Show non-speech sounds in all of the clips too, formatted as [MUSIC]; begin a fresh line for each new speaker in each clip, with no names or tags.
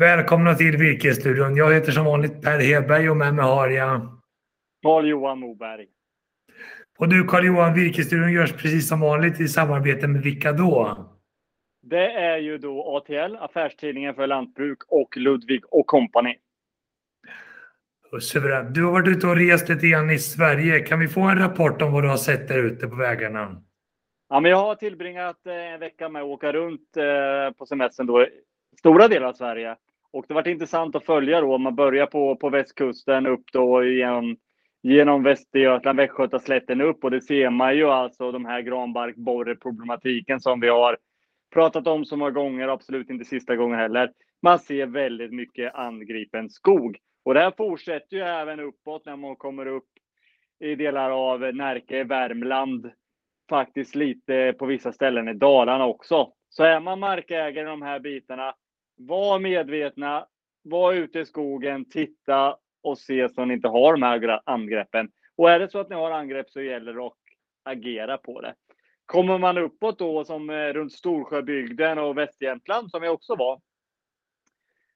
Välkomna till Virkesstudion. Jag heter som vanligt Per Hedberg och med mig har jag
Carl-Johan Moberg.
Och du Carl-Johan, Virkesstudion görs precis som vanligt i samarbete med vilka då?
Det är ju då ATL, Affärstidningen för lantbruk och Ludvig och Company.
Suveränt. Du har varit ute och rest lite grann i Sverige. Kan vi få en rapport om vad du har sett där ute på vägarna?
Ja, men jag har tillbringat eh, en vecka med att åka runt eh, på semestern då, stora delar av Sverige. Och det har varit intressant att följa då. Man börjar på, på västkusten upp då genom, genom Västergötland, Västgötaslätten upp och det ser man ju alltså de här granbarkborreproblematiken som vi har pratat om så många gånger, absolut inte sista gången heller. Man ser väldigt mycket angripen skog. Och det här fortsätter ju även uppåt när man kommer upp i delar av Närke, Värmland, faktiskt lite på vissa ställen i Dalarna också. Så är man markägare i de här bitarna, var medvetna, var ute i skogen, titta och se så ni inte har de här angreppen. Och är det så att ni har angrepp så gäller det att agera på det. Kommer man uppåt då som eh, runt Storsjöbygden och Västjämtland som jag också var.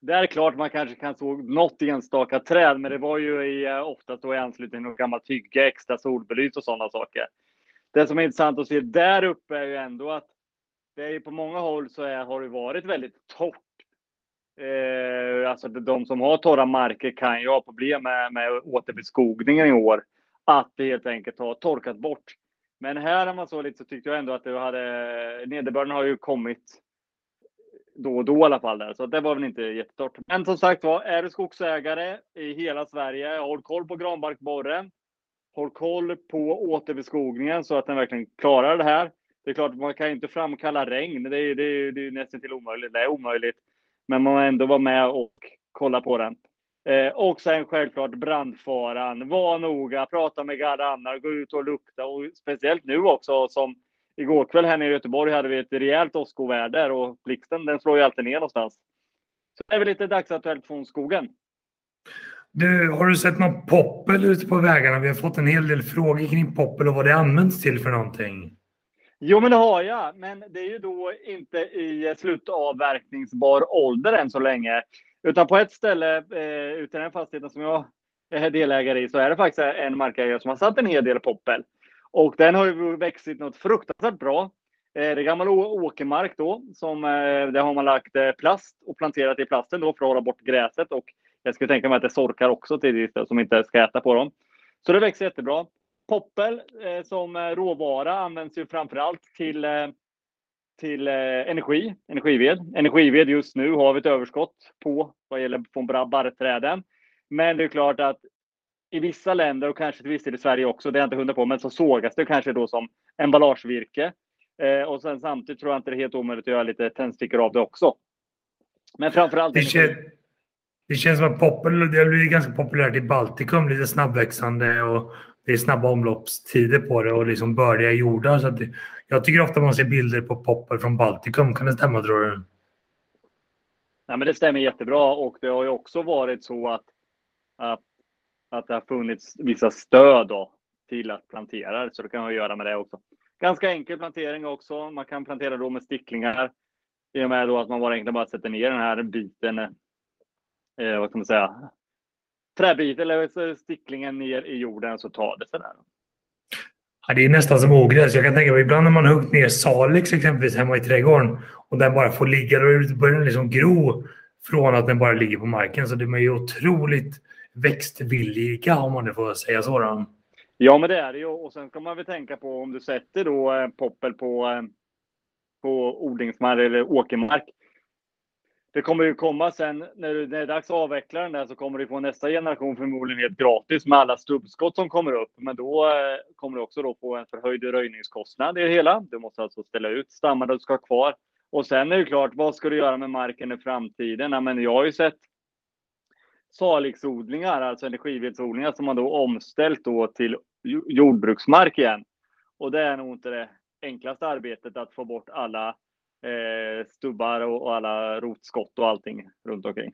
Där är det klart man kanske kan såg något enstaka träd, men det var ju i, eh, oftast då i anslutning till något gammalt hygge, extra solbelys och sådana saker. Det som är intressant att se där uppe är ju ändå att det är på många håll så är, har det varit väldigt torrt. Eh, alltså de som har torra marker kan ju ha problem med, med återbeskogningen i år. Att det helt enkelt har torkat bort. Men här när man såg lite så tyckte jag ändå att det hade, nederbörden har ju kommit då och då i alla fall där, så det var väl inte jättetort. Men som sagt var, är du skogsägare i hela Sverige, håll koll på granbarkborren. Håll koll på återbeskogningen så att den verkligen klarar det här. Det är klart, man kan inte framkalla regn. Det är, det är, det är nästan till omöjligt. Det är omöjligt. Men man ändå vara med och kolla på den. Eh, och sen självklart brandfaran. Var noga, prata med grannar, gå ut och lukta. Och speciellt nu också som igår kväll här nere i Göteborg hade vi ett rejält åskoväder och blixten den slår ju alltid ner någonstans. Så det är väl lite dagsaktuellt från skogen.
Du, har du sett någon poppel ute på vägarna? Vi har fått en hel del frågor kring poppel och vad det används till för någonting.
Jo, men det har jag. Men det är ju då inte i slutavverkningsbar ålder än så länge. Utan på ett ställe eh, ute i den fastigheten som jag är delägare i så är det faktiskt en markägare som har satt en hel del poppel. Och den har ju växt något fruktansvärt bra. Eh, det är gammal åkermark då, som eh, där har man lagt eh, plast och planterat i plasten då för att hålla bort gräset. Och jag skulle tänka mig att det sorkar också till som inte ska äta på dem. Så det växer jättebra. Poppel eh, som råvara används ju framförallt till, eh, till eh, energi, energived. Energived just nu har vi ett överskott på vad gäller från barrträden. Men det är klart att i vissa länder och kanske till viss del i Sverige också, det är jag inte hundra på, men så sågas det kanske då som emballagevirke. Eh, och sen samtidigt tror jag inte det är helt omöjligt att göra lite tändstickor av det också. Men framförallt...
Det, kän, det känns som att poppel, det blivit ganska populärt i Baltikum, lite snabbväxande och det är snabba omloppstider på det och liksom bördiga jordar. Så det, jag tycker ofta man ser bilder på popper från Baltikum. Kan det stämma tror du?
Nej, men det stämmer jättebra och det har ju också varit så att, att att det har funnits vissa stöd då till att plantera, så det kan ha att göra med det också. Ganska enkel plantering också. Man kan plantera då med sticklingar i och med då att man bara egentligen bara sätter ner den här biten, eh, vad kan man säga, träbiten eller sticklingen ner i jorden så tar det sig där.
Ja, det är nästan som ogräs. Jag kan tänka mig ibland när man huggit ner salix exempelvis hemma i trädgården och den bara får ligga, då börjar den liksom gro från att den bara ligger på marken. Så det är ju otroligt växtvilliga om man nu får säga så. Då.
Ja, men det är det ju. Och sen ska man väl tänka på om du sätter då eh, poppel på, eh, på odlingsmark eller åkermark. Det kommer ju komma sen när, du, när det är dags att avveckla den där så kommer du få nästa generation förmodligen helt gratis med alla stubbskott som kommer upp. Men då eh, kommer du också då få en förhöjd röjningskostnad i det hela. Du måste alltså ställa ut stammar du ska ha kvar. Och sen är det klart, vad ska du göra med marken i framtiden? Ja, men jag har ju sett salixodlingar, alltså energivedsodlingar som man då omställt då till jordbruksmark igen. Och det är nog inte det enklaste arbetet att få bort alla stubbar och, alla rotskott och allting runt omkring.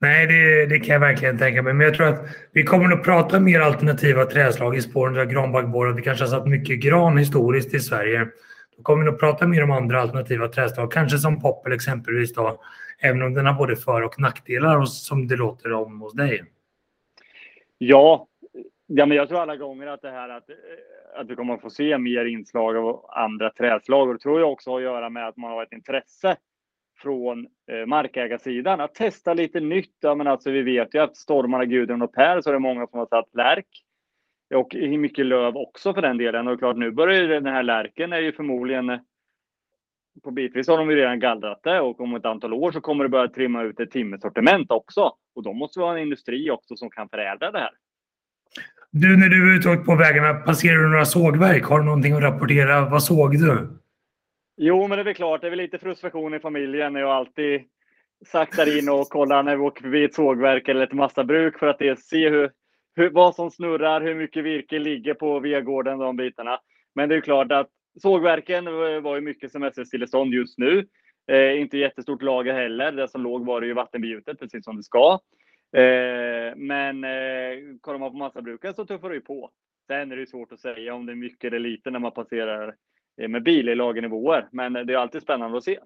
Nej, det, det, kan jag verkligen tänka mig. Men jag tror att vi kommer att prata mer alternativa träslag i spåren av granbarkborre. Vi kanske har satt mycket gran historiskt i Sverige. Då kommer vi nog prata mer om andra alternativa träslag, kanske som Poppel exempelvis då, även om den har både för och nackdelar som det låter om hos dig.
Ja, ja men jag tror alla gånger att det här att, att vi kommer att få se mer inslag av andra trädslag och det tror jag också har att göra med att man har ett intresse från eh, markägarsidan att testa lite nytt. Ja, men alltså, vi vet ju att stormarna Gudrun och Per så är det många som har satt lärk. Och mycket löv också för den delen. Och klart nu börjar den här lärken är ju förmodligen eh, på bitvis har de ju redan gallrat det och om ett antal år så kommer det börja trimma ut ett timmersortiment också. Och då måste vi ha en industri också som kan förädla det här.
Du, när du är ute på vägarna, passerar du några sågverk? Har du någonting att rapportera? Vad såg du?
Jo, men det är väl klart. Det är väl lite frustration i familjen när jag alltid saktar in och kollar när vi åker förbi ett sågverk eller ett massabruk för att se hur, hur, vad som snurrar, hur mycket virke ligger på vedgården, de bitarna. Men det är klart att sågverken var ju mycket semesterstillestånd just nu. Eh, inte jättestort lager heller. Det som låg var det ju vattenbegjutet precis som det ska. Eh, men eh, kollar man på massabruken så tuffar det ju på. Sen är det svårt att säga om det är mycket eller lite när man passerar Eh, med bil i lagernivåer. Men det är alltid spännande att se.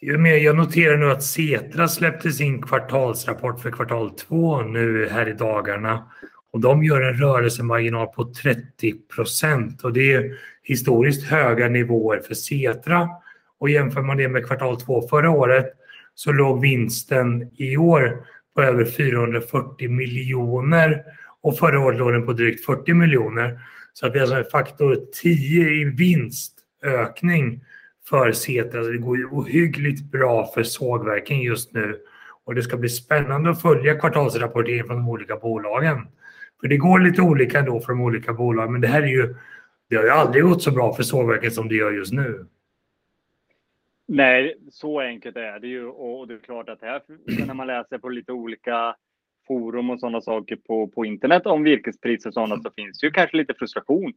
Jag noterar nu att Setra släppte sin kvartalsrapport för kvartal två nu här i dagarna. Och de gör en rörelsemarginal på 30 procent och det är historiskt höga nivåer för Setra. Och jämför man det med kvartal två förra året så låg vinsten i år på över 440 miljoner och förra året låg den på drygt 40 miljoner. Så att det är alltså en faktor 10 i vinstökning för Setra. Alltså det går ju ohyggligt bra för sågverken just nu. Och det ska bli spännande att följa kvartalsrapporteringen från de olika bolagen. För det går lite olika då för de olika bolagen, men det här är ju, det har ju aldrig gått så bra för sågverken som det gör just nu.
Nej, så enkelt är det ju och det är klart att här när man läser på lite olika forum och sådana saker på, på internet om virkespriser och sådana så finns det ju kanske lite frustration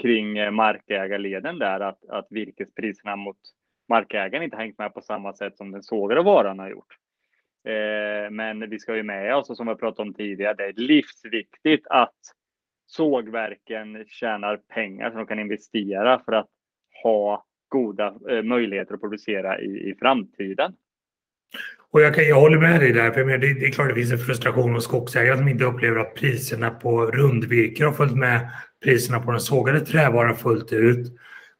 kring eh, markägarleden där att, att virkespriserna mot markägaren inte hängt med på samma sätt som den sågade varan har gjort. Eh, men vi ska ju med oss och som vi pratat om tidigare, det är livsviktigt att sågverken tjänar pengar som de kan investera för att ha goda eh, möjligheter att producera i, i framtiden.
Och jag, kan, jag håller med dig där, för det, det är klart det finns en frustration hos skogsägare som inte upplever att priserna på rundvirke har följt med priserna på den sågade trävaran fullt ut.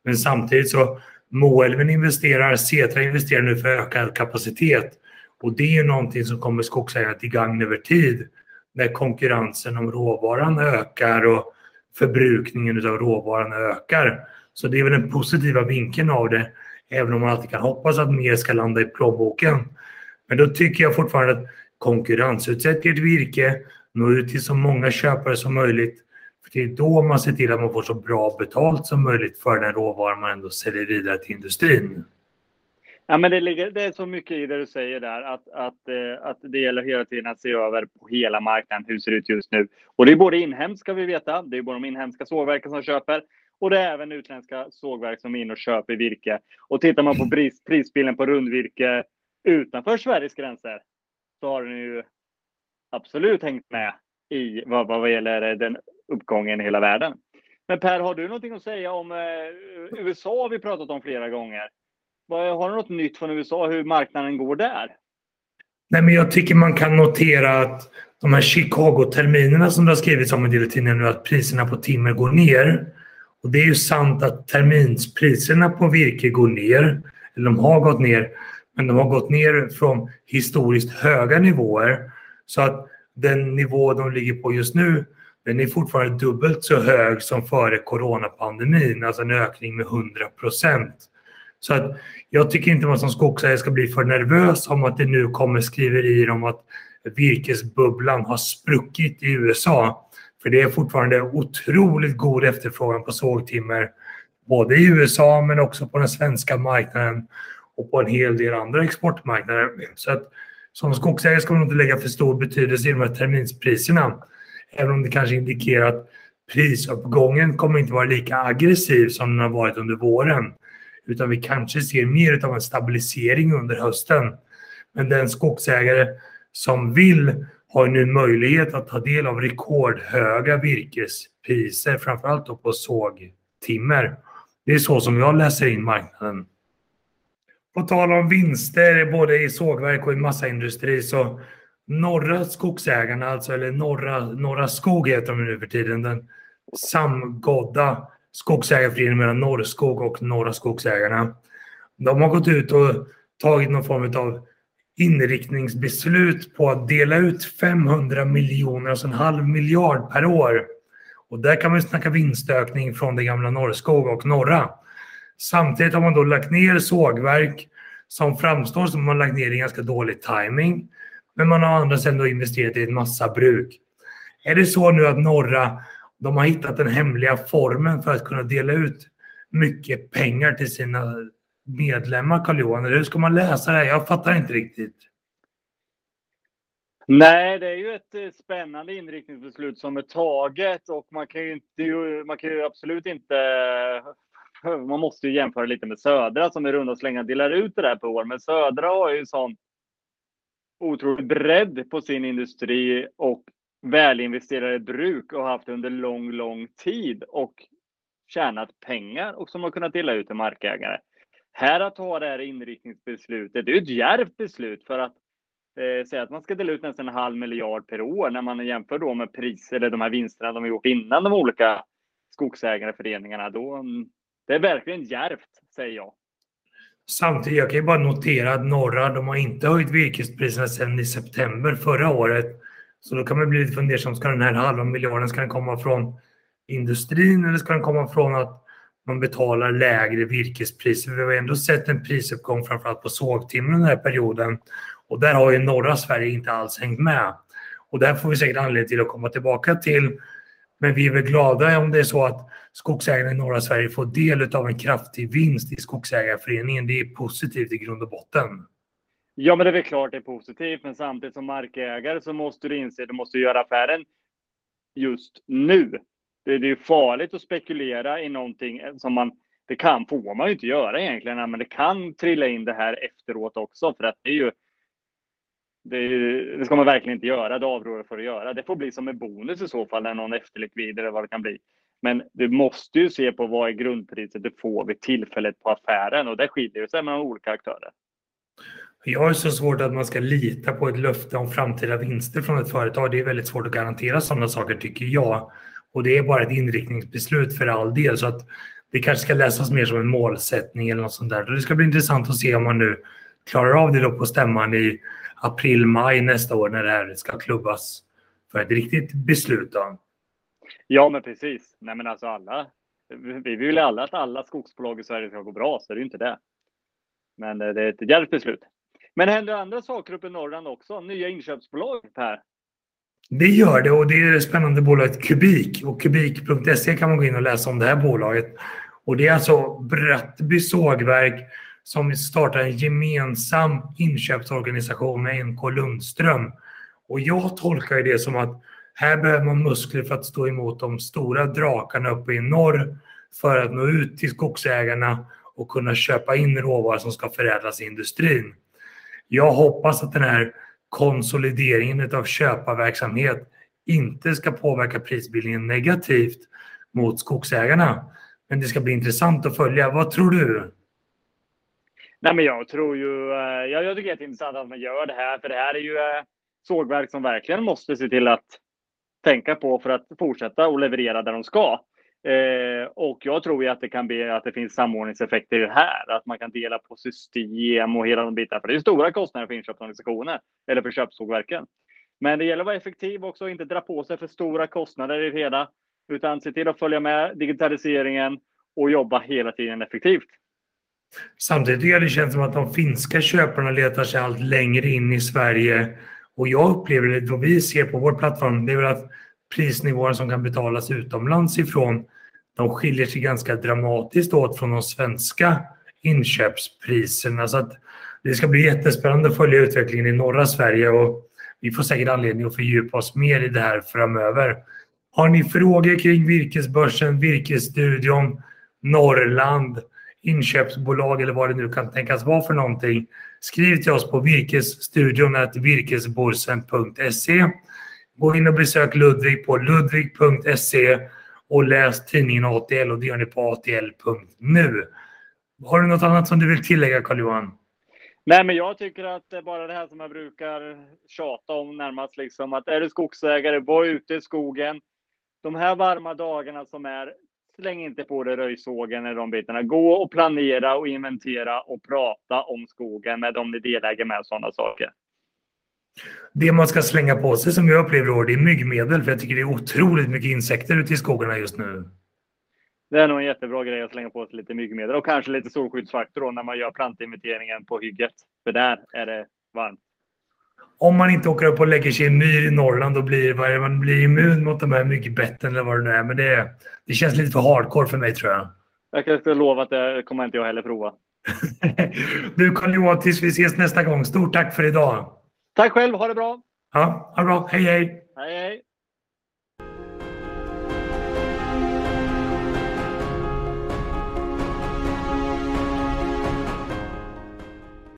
Men samtidigt så Moelven investerar, Setra investerar nu för ökad kapacitet. Och det är någonting som kommer skogsägarna till gagn över tid. När konkurrensen om råvaran ökar och förbrukningen av råvaran ökar. Så det är väl den positiva vinkeln av det. Även om man alltid kan hoppas att mer ska landa i plånboken. Men då tycker jag fortfarande att konkurrensutsätt ert virke, nå ut till så många köpare som möjligt. För det är då man ser till att man får så bra betalt som möjligt för den råvara man ändå säljer vidare till industrin.
Ja, men det, ligger, det är så mycket i det du säger där att, att, eh, att det gäller hela tiden att se över på hela marknaden hur det ser ut just nu. Och det är både inhemska vi veta, det är både de inhemska sågverken som köper och det är även utländska sågverk som är inne och köper virke. Och tittar man på pris, prisbilden på rundvirke utanför Sveriges gränser så har den ju absolut hängt med i vad, vad gäller eh, den uppgången i hela världen. Men Per, har du någonting att säga om eh, USA har vi pratat om flera gånger. Har du något nytt från USA hur marknaden går där?
Nej, men jag tycker man kan notera att de här Chicago-terminerna som det har skrivits om i tidningen nu, att priserna på timmer går ner. Och det är ju sant att terminspriserna på virke går ner, eller de har gått ner, men de har gått ner från historiskt höga nivåer. Så att den nivå de ligger på just nu, den är fortfarande dubbelt så hög som före coronapandemin, alltså en ökning med 100 procent. Så att jag tycker inte man som skogsägare ska bli för nervös om att det nu kommer skriverier om att virkesbubblan har spruckit i USA. För det är fortfarande otroligt god efterfrågan på sågtimmer, både i USA men också på den svenska marknaden och på en hel del andra exportmarknader. Så att som skogsägare ska man inte lägga för stor betydelse i de här terminspriserna. Även om det kanske indikerar att prisuppgången kommer inte vara lika aggressiv som den har varit under våren. Utan vi kanske ser mer av en stabilisering under hösten. Men den skogsägare som vill har nu möjlighet att ta del av rekordhöga virkespriser, framförallt då på sågtimmer. Det är så som jag läser in marknaden. På tal om vinster både i sågverk och i massaindustri så Norra Skogsägarna, alltså, eller Norra, Norra Skog heter de nu för tiden, den samgådda skogsägarföreningen mellan Norrskog och Norra Skogsägarna. De har gått ut och tagit någon form av inriktningsbeslut på att dela ut 500 miljoner, alltså en halv miljard per år. Och där kan man snacka vinstökning från det gamla Norrskog och Norra. Samtidigt har man då lagt ner sågverk som framstår som att man lagt ner i ganska dålig timing. Men man har andra sidan investerat i en massa bruk. Är det så nu att Norra, de har hittat den hemliga formen för att kunna dela ut mycket pengar till sina medlemmar, Carl-Johan? Hur ska man läsa det här? Jag fattar inte riktigt.
Nej, det är ju ett eh, spännande inriktningsbeslut som är taget och man kan ju, inte, man kan ju absolut inte... Eh, [LAUGHS] man måste ju jämföra lite med Södra som i runda slängar delar ut det där på år. Men Södra har ju sån otrolig bredd på sin industri och välinvesterade bruk och haft under lång, lång tid och tjänat pengar och som har kunnat dela ut till markägare. Här att ta det här inriktningsbeslutet, det är ett djärvt beslut för att eh, säga att man ska dela ut nästan en halv miljard per år när man jämför då med priser eller de här vinsterna de har gjort innan de olika skogsägareföreningarna. Då, mm, det är verkligen djärvt, säger jag.
Samtidigt, jag kan ju bara notera att Norra, de har inte höjt virkespriserna sedan i september förra året. Så då kan man bli lite fundersam, ska den här halva miljarden, ska den komma från industrin eller ska den komma från att man betalar lägre virkespriser? Vi har ändå sett en prisuppgång framförallt på sågtimmer den här perioden. Och där har ju norra Sverige inte alls hängt med. Och där får vi säkert anledning till att komma tillbaka till. Men vi är väl glada om det är så att skogsägarna i norra Sverige får del av en kraftig vinst i skogsägarföreningen. Det är positivt i grund och botten.
Ja, men det är väl klart det är positivt, men samtidigt som markägare så måste du inse att du måste göra affären just nu. Det är ju farligt att spekulera i någonting som man, det kan, får man ju inte göra egentligen, men det kan trilla in det här efteråt också, för att det är ju det, det, ska man verkligen inte göra. Det avråder för att göra. Det får bli som en bonus i så fall när någon efterlikvid eller vad det kan bli. Men du måste ju se på vad är grundpriset du får vid tillfället på affären och det skiljer sig mellan olika aktörer.
Jag har så svårt att man ska lita på ett löfte om framtida vinster från ett företag. Det är väldigt svårt att garantera sådana saker tycker jag. Och det är bara ett inriktningsbeslut för all del. Så att det kanske ska läsas mer som en målsättning eller något sånt där. Och det ska bli intressant att se om man nu klarar av det då på stämman i april, maj nästa år när det här ska klubbas för ett riktigt beslut. Då.
Ja, men precis. Nej, men alltså alla. Vi vill ju alla att alla skogsbolag i Sverige ska gå bra, så det är ju inte det. Men eh, det är ett djärvt beslut. Men händer andra saker uppe i Norrland också? Nya inköpsbolag, Per?
Det gör det och det är det spännande bolaget Kubik. Och kubik.se kan man gå in och läsa om det här bolaget. Och det är alltså Brattby sågverk som startar en gemensam inköpsorganisation med NK Lundström. Och jag tolkar det som att här behöver man muskler för att stå emot de stora drakarna uppe i norr för att nå ut till skogsägarna och kunna köpa in råvaror som ska förädlas i industrin. Jag hoppas att den här konsolideringen av köparverksamhet inte ska påverka prisbildningen negativt mot skogsägarna. Men det ska bli intressant att följa. Vad tror du?
Nej, men jag tror ju, eh, jag, jag tycker det är intressant att man gör det här, för det här är ju eh, sågverk som verkligen måste se till att tänka på för att fortsätta och leverera där de ska. Eh, och jag tror ju att det kan bli att det finns samordningseffekter i det här, att man kan dela på system och hela de bitarna. För det är stora kostnader för inköpsorganisationer eller för köpsågverken. Men det gäller att vara effektiv också och inte dra på sig för stora kostnader i det hela, utan se till att följa med digitaliseringen och jobba hela tiden effektivt.
Samtidigt tycker jag det känns som att de finska köparna letar sig allt längre in i Sverige. Och jag upplever det, vad vi ser på vår plattform, det är väl att prisnivåer som kan betalas utomlands ifrån, de skiljer sig ganska dramatiskt åt från de svenska inköpspriserna. Så att det ska bli jättespännande att följa utvecklingen i norra Sverige och vi får säkert anledning att fördjupa oss mer i det här framöver. Har ni frågor kring virkesbörsen, virkesstudion, Norrland, inköpsbolag eller vad det nu kan tänkas vara för någonting. Skriv till oss på virkesstudion virkesborsen.se. Gå in och besök Ludvig på ludvig.se och läs tidningen ATL och det gör ni på atl.nu. Har du något annat som du vill tillägga Carl-Johan?
Nej, men jag tycker att det är bara det här som jag brukar tjata om närmast. Liksom, att är du skogsägare, var ute i skogen. De här varma dagarna som är, släng inte på dig röjsågen eller de bitarna. Gå och planera och inventera och prata om skogen med de ni deläger med sådana saker.
Det man ska slänga på sig som jag upplever år, det är myggmedel. För jag tycker det är otroligt mycket insekter ute i skogarna just nu.
Det är nog en jättebra grej att slänga på sig lite myggmedel och kanske lite solskyddsfaktor då när man gör plantinventeringen på hygget. För där är det varmt.
Om man inte åker upp och lägger sig i en myr i Norrland och blir, man blir immun mot de här myggbetten eller vad det nu är. Men det, det känns lite för hardcore för mig tror jag.
Jag kan lova att det kommer inte jag heller prova. [LAUGHS]
du Carl-Johan, tills vi ses nästa gång. Stort tack för idag.
Tack själv, ha det bra!
Ja, ha det bra. Hej hej!
Hej hej!